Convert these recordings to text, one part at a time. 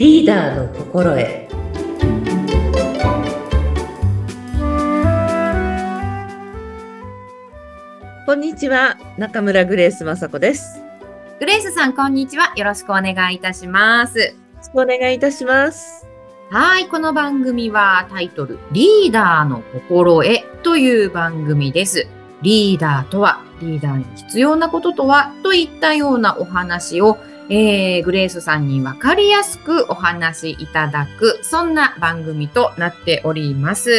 リーダーの心得こんにちは中村グレース雅子ですよグレースさん、こんにちは。よろしくお願いいたします。お願いいたしますはい、この番組はタイトル、リーダーの心得という番組です。リーダーとは、リーダーに必要なこととは、といったようなお話を、えー、グレースさんにわかりやすくお話しいただく、そんな番組となっております。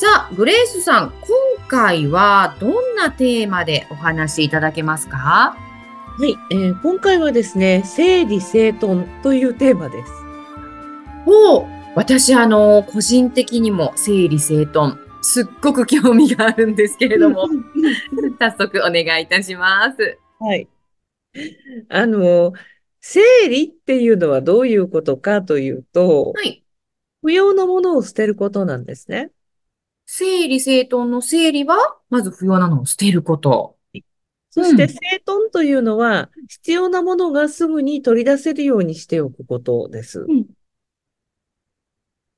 さあ、グレースさん、今回はどんなテーマでお話しいただけますか？はい、えー今回はですね整理整頓というテーマですおう私、あの、個人的にも整理整頓、すっごく興味があるんですけれども、早速お願いいたします。はい。あの、整理っていうのはどういうことかというと、はい。不要なものを捨てることなんですね。整理整頓の整理は、まず不要なのを捨てること。そしてうん整頓というのは、必要なものがすぐに取り出せるようにしておくことです。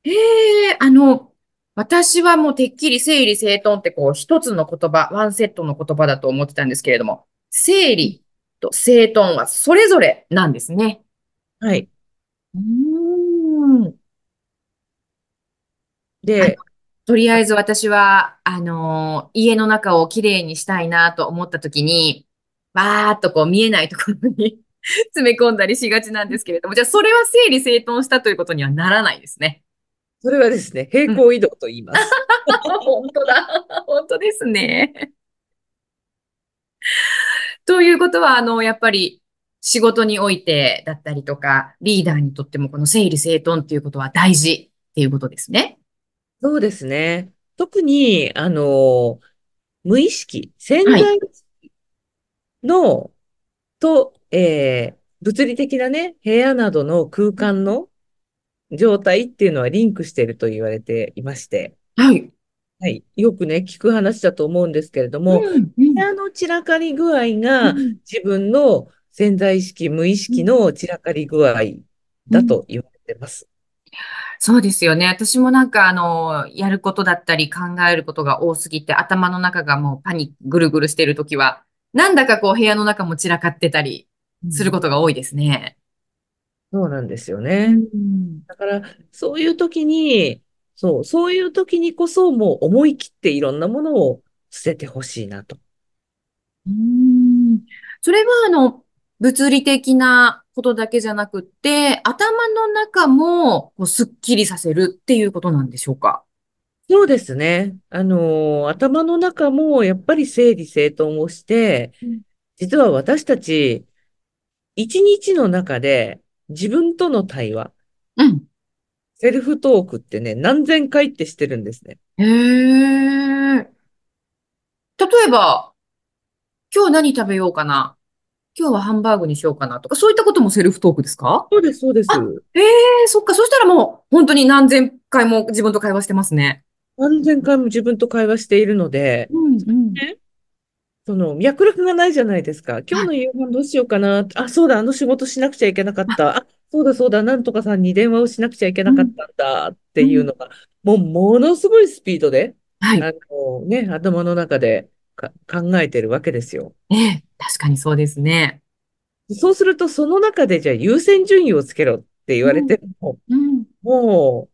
ええあの、私はもうてっきり整理整頓ってこう一つの言葉、ワンセットの言葉だと思ってたんですけれども、整理と整頓はそれぞれなんですね。はい。うーん。で、とりあえず私は、あのー家の中をきれいにしたいなと思った時に、わーっとこう見えないところに 詰め込んだりしがちなんですけれども、じゃあそれは整理整頓したということにはならないですね。それはですね、平行移動と言います。本当だ。本当ですね。ということは、あの、やっぱり仕事においてだったりとか、リーダーにとってもこの整理整頓っていうことは大事っていうことですね。そうですね。特に、あの、無意識、潜在意識の、と、えー物理的なね、部屋などの空間の状態っていうのはリンクしていると言われていまして、はい。はい。よくね、聞く話だと思うんですけれども、うん部屋の散らかり具合がうん自分の潜在意識、無意識の散らかり具合だと言われてます。そうですよね。私もなんかあの、やることだったり考えることが多すぎて、頭の中がもうパニック、ぐるぐるしてるときは、なんだかこう部屋の中も散らかってたりすることが多いですね。そうなんですようね。んだから、そういう時に、そう、そういう時にこそもう思い切っていろんなものを捨ててほしいなと。うんそれはあの、物理的なことだけじゃなくって、頭の中もこうすっきりさせるっていうことなんでしょうか？そうですね。あのー頭の中もやっぱり整理整頓をしてうん、実は私たち、一日の中で自分との対話、うん。セルフトークってね、何千回ってしてるんですね。へえ。例えば、今日何食べようかな。今日はハンバーグにしようかなとか、そういったこともセルフトークですか？そうです、そうです。あええそっか。そしたらもう、本当に何千回も自分と会話してますね。何千回も自分と会話しているので、うん、うん。その脈絡がないじゃないですか。今日の夕飯どうしようかな。あ、そうだ、あの仕事しなくちゃいけなかった。あ、そうだ、そうだ、なんとかさんに電話をしなくちゃいけなかったんだっていうのが、もうものすごいスピードで、はい。あのね、頭の中でか考えてるわけですよ。ええ確かにそうですね。そうすると、その中でじゃあ優先順位をつけろって言われても、うん。も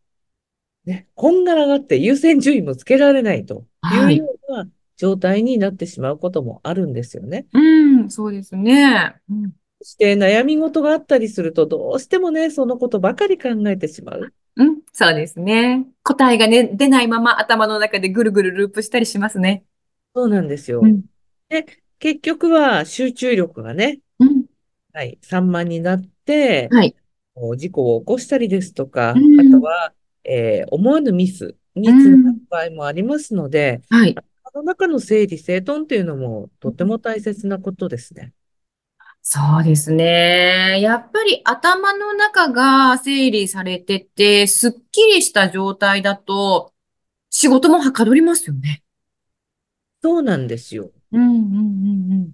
う、ね、こんがらがって優先順位もつけられないとはいいうような状態になってしまうこともあるんですよね。うん、そうですね。うん。そして悩み事があったりすると、どうしてもね、そのことばかり考えてしまう。うん、そうですね。答えがね、出ないまま頭の中でぐるぐるループしたりしますね。そうなんですよ。うん。結局は集中力がね、うん。はい、散漫になって、はい。こう事故を起こしたりですとか、うんあとは、えー思わぬミスにつながる場合もありますので、はい。その中の整理整頓っていうのもとても大切なことですね。そうですね。やっぱり頭の中が整理されてて、すっきりした状態だと、仕事もはかどりますよね。そうなんですよ。うんうんうんうん。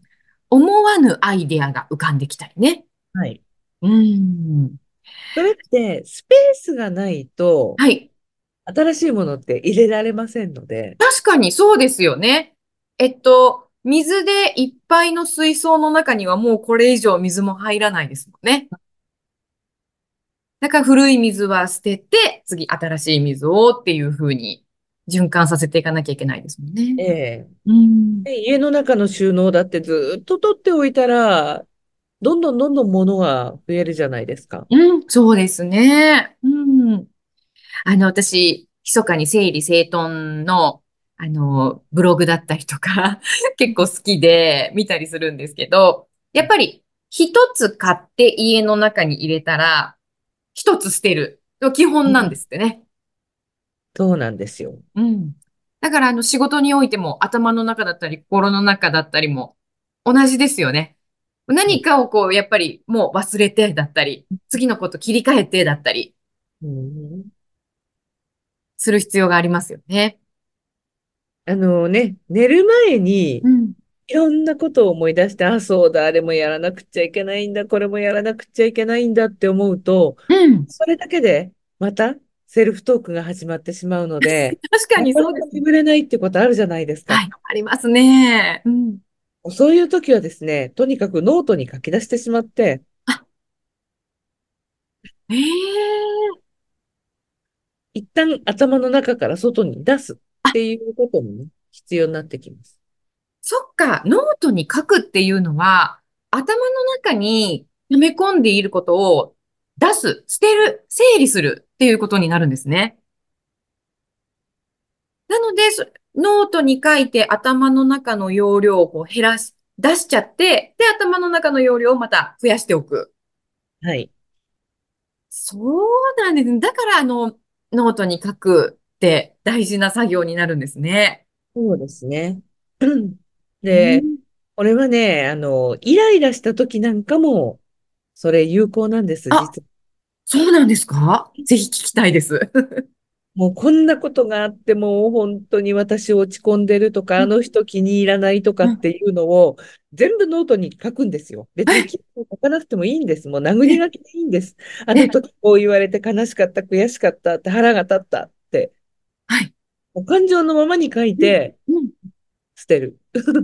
思わぬアイデアが浮かんできたりね。はい。うん。それって、スペースがないと、はい。新しいものって入れられませんので、確かにそうですよね。えっと、水でいっぱいの水槽の中にはもうこれ以上水も入らないですもんね。だから古い水は捨てて、次新しい水をっていう風に循環させていかなきゃいけないですもんね。ええうん。で家の中の収納だってずっと取っておいたら、どんどんどんどん物が増えるじゃないですか。うん、そうですね。うん。あの、私、密かに整理整頓の、あの、ブログだったりとか、結構好きで見たりするんですけど、やっぱり一つ買って家の中に入れたら、一つ捨てるの基本なんですってね。そうなんですよ。うん。だから、あの、仕事においても頭の中だったり、心の中だったりも同じですよね。何かをこう、やっぱりもう忘れてだったり、次のこと切り替えてだったり、うんする必要がありますよね。あのね、寝る前にん。いろんなことを思い出して、あ、そうだ、あれもやらなくちゃいけないんだ、これもやらなくちゃいけないんだって思うと、うん。それだけでまたセルフトークが始まってしまうので、確かにそうです。眠れないってことあるじゃないですか。はい、ありますね。うん。そういう時はですね、とにかくノートに書き出してしまって、ええ一旦頭の中から外に出すっていうこともね、必要になってきます。そっか、ノートに書くっていうのは、頭の中に溜め込んでいることを出す、捨てる、整理するっていうことになるんですね。なので、そノートに書いて頭の中の容量をこう減らし、出しちゃって、で、頭の中の容量をまた増やしておく。はい。そうなんですね。だから、あの、ノートに書くって大事な作業になるんですね。そうですね。で、これはね、あの、イライラした時なんかも、それ有効なんです、あ実は。そうなんですか？ぜひ聞きたいです。もうこんなことがあって、もう本当に私落ち込んでるとか、うんあの人気に入らないとかっていうのを、全部ノートに書くんですよ。別に書かなくてもいいんです。もう殴り書きでいいんです。あの時こう言われて悲しかった、悔しかったって腹が立った。はい。お感情のままに書いてうん捨てる。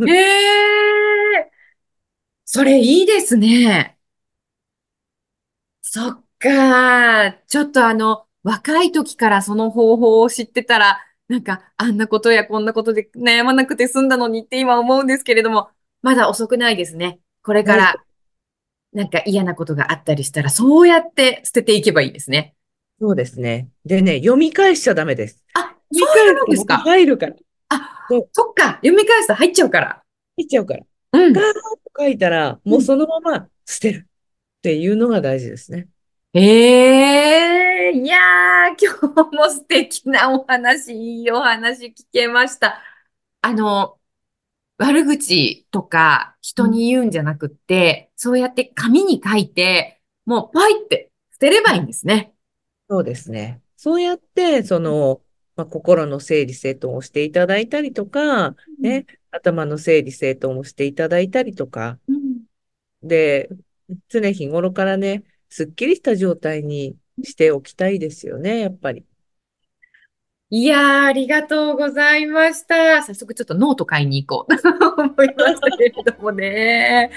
ええそれいいですね。そっか。ちょっとあの、若い時からその方法を知ってたら、なんか、あんなことやこんなことで悩まなくて済んだのにって今思うんですけれども、まだ遅くないですね。これかはら、なんか嫌なことがあったりしたら、そうやって捨てていけばいいですね。そうですね。でね、読み返しちゃダメです。あ、そういう返すとまたもんですか。入るから。あそっか。読み返すと入っちゃうから。入っちゃうから。うん。ガーッと書いたら、もうそのまま捨てるっていうのが大事ですね。ええいやー、今日も素敵なお話、いいお話聞けました。あの、悪口とか人に言うんじゃなくって、そうやって紙に書いて、もうパイって捨てればいいんですね。そうですね。そうやって、その、まあ、心の整理整頓をしていただいたりとか、ね、頭の整理整頓をしていただいたりとか、うん。で、常日頃からね、すっきりした状態にしておきたいですよね、やっぱり。いやー、ありがとうございました。早速ちょっとノート買いに行こうと 思いましたけれどもね。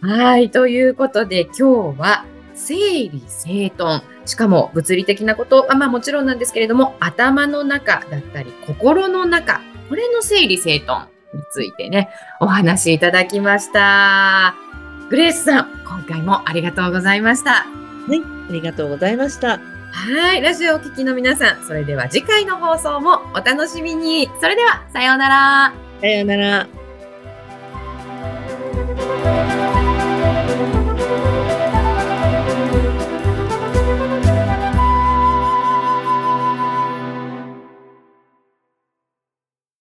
はい。ということで今日は整理整頓。しかも物理的なことはまあもちろんなんですけれども頭の中だったり心の中。これの整理整頓についてね、お話しいただきました。グレースさん、今回もありがとうございました。はい、ありがとうございました。はい。ラジオをお聞きの皆さん、それでは次回の放送もお楽しみに。それでは、さようなら。さようなら。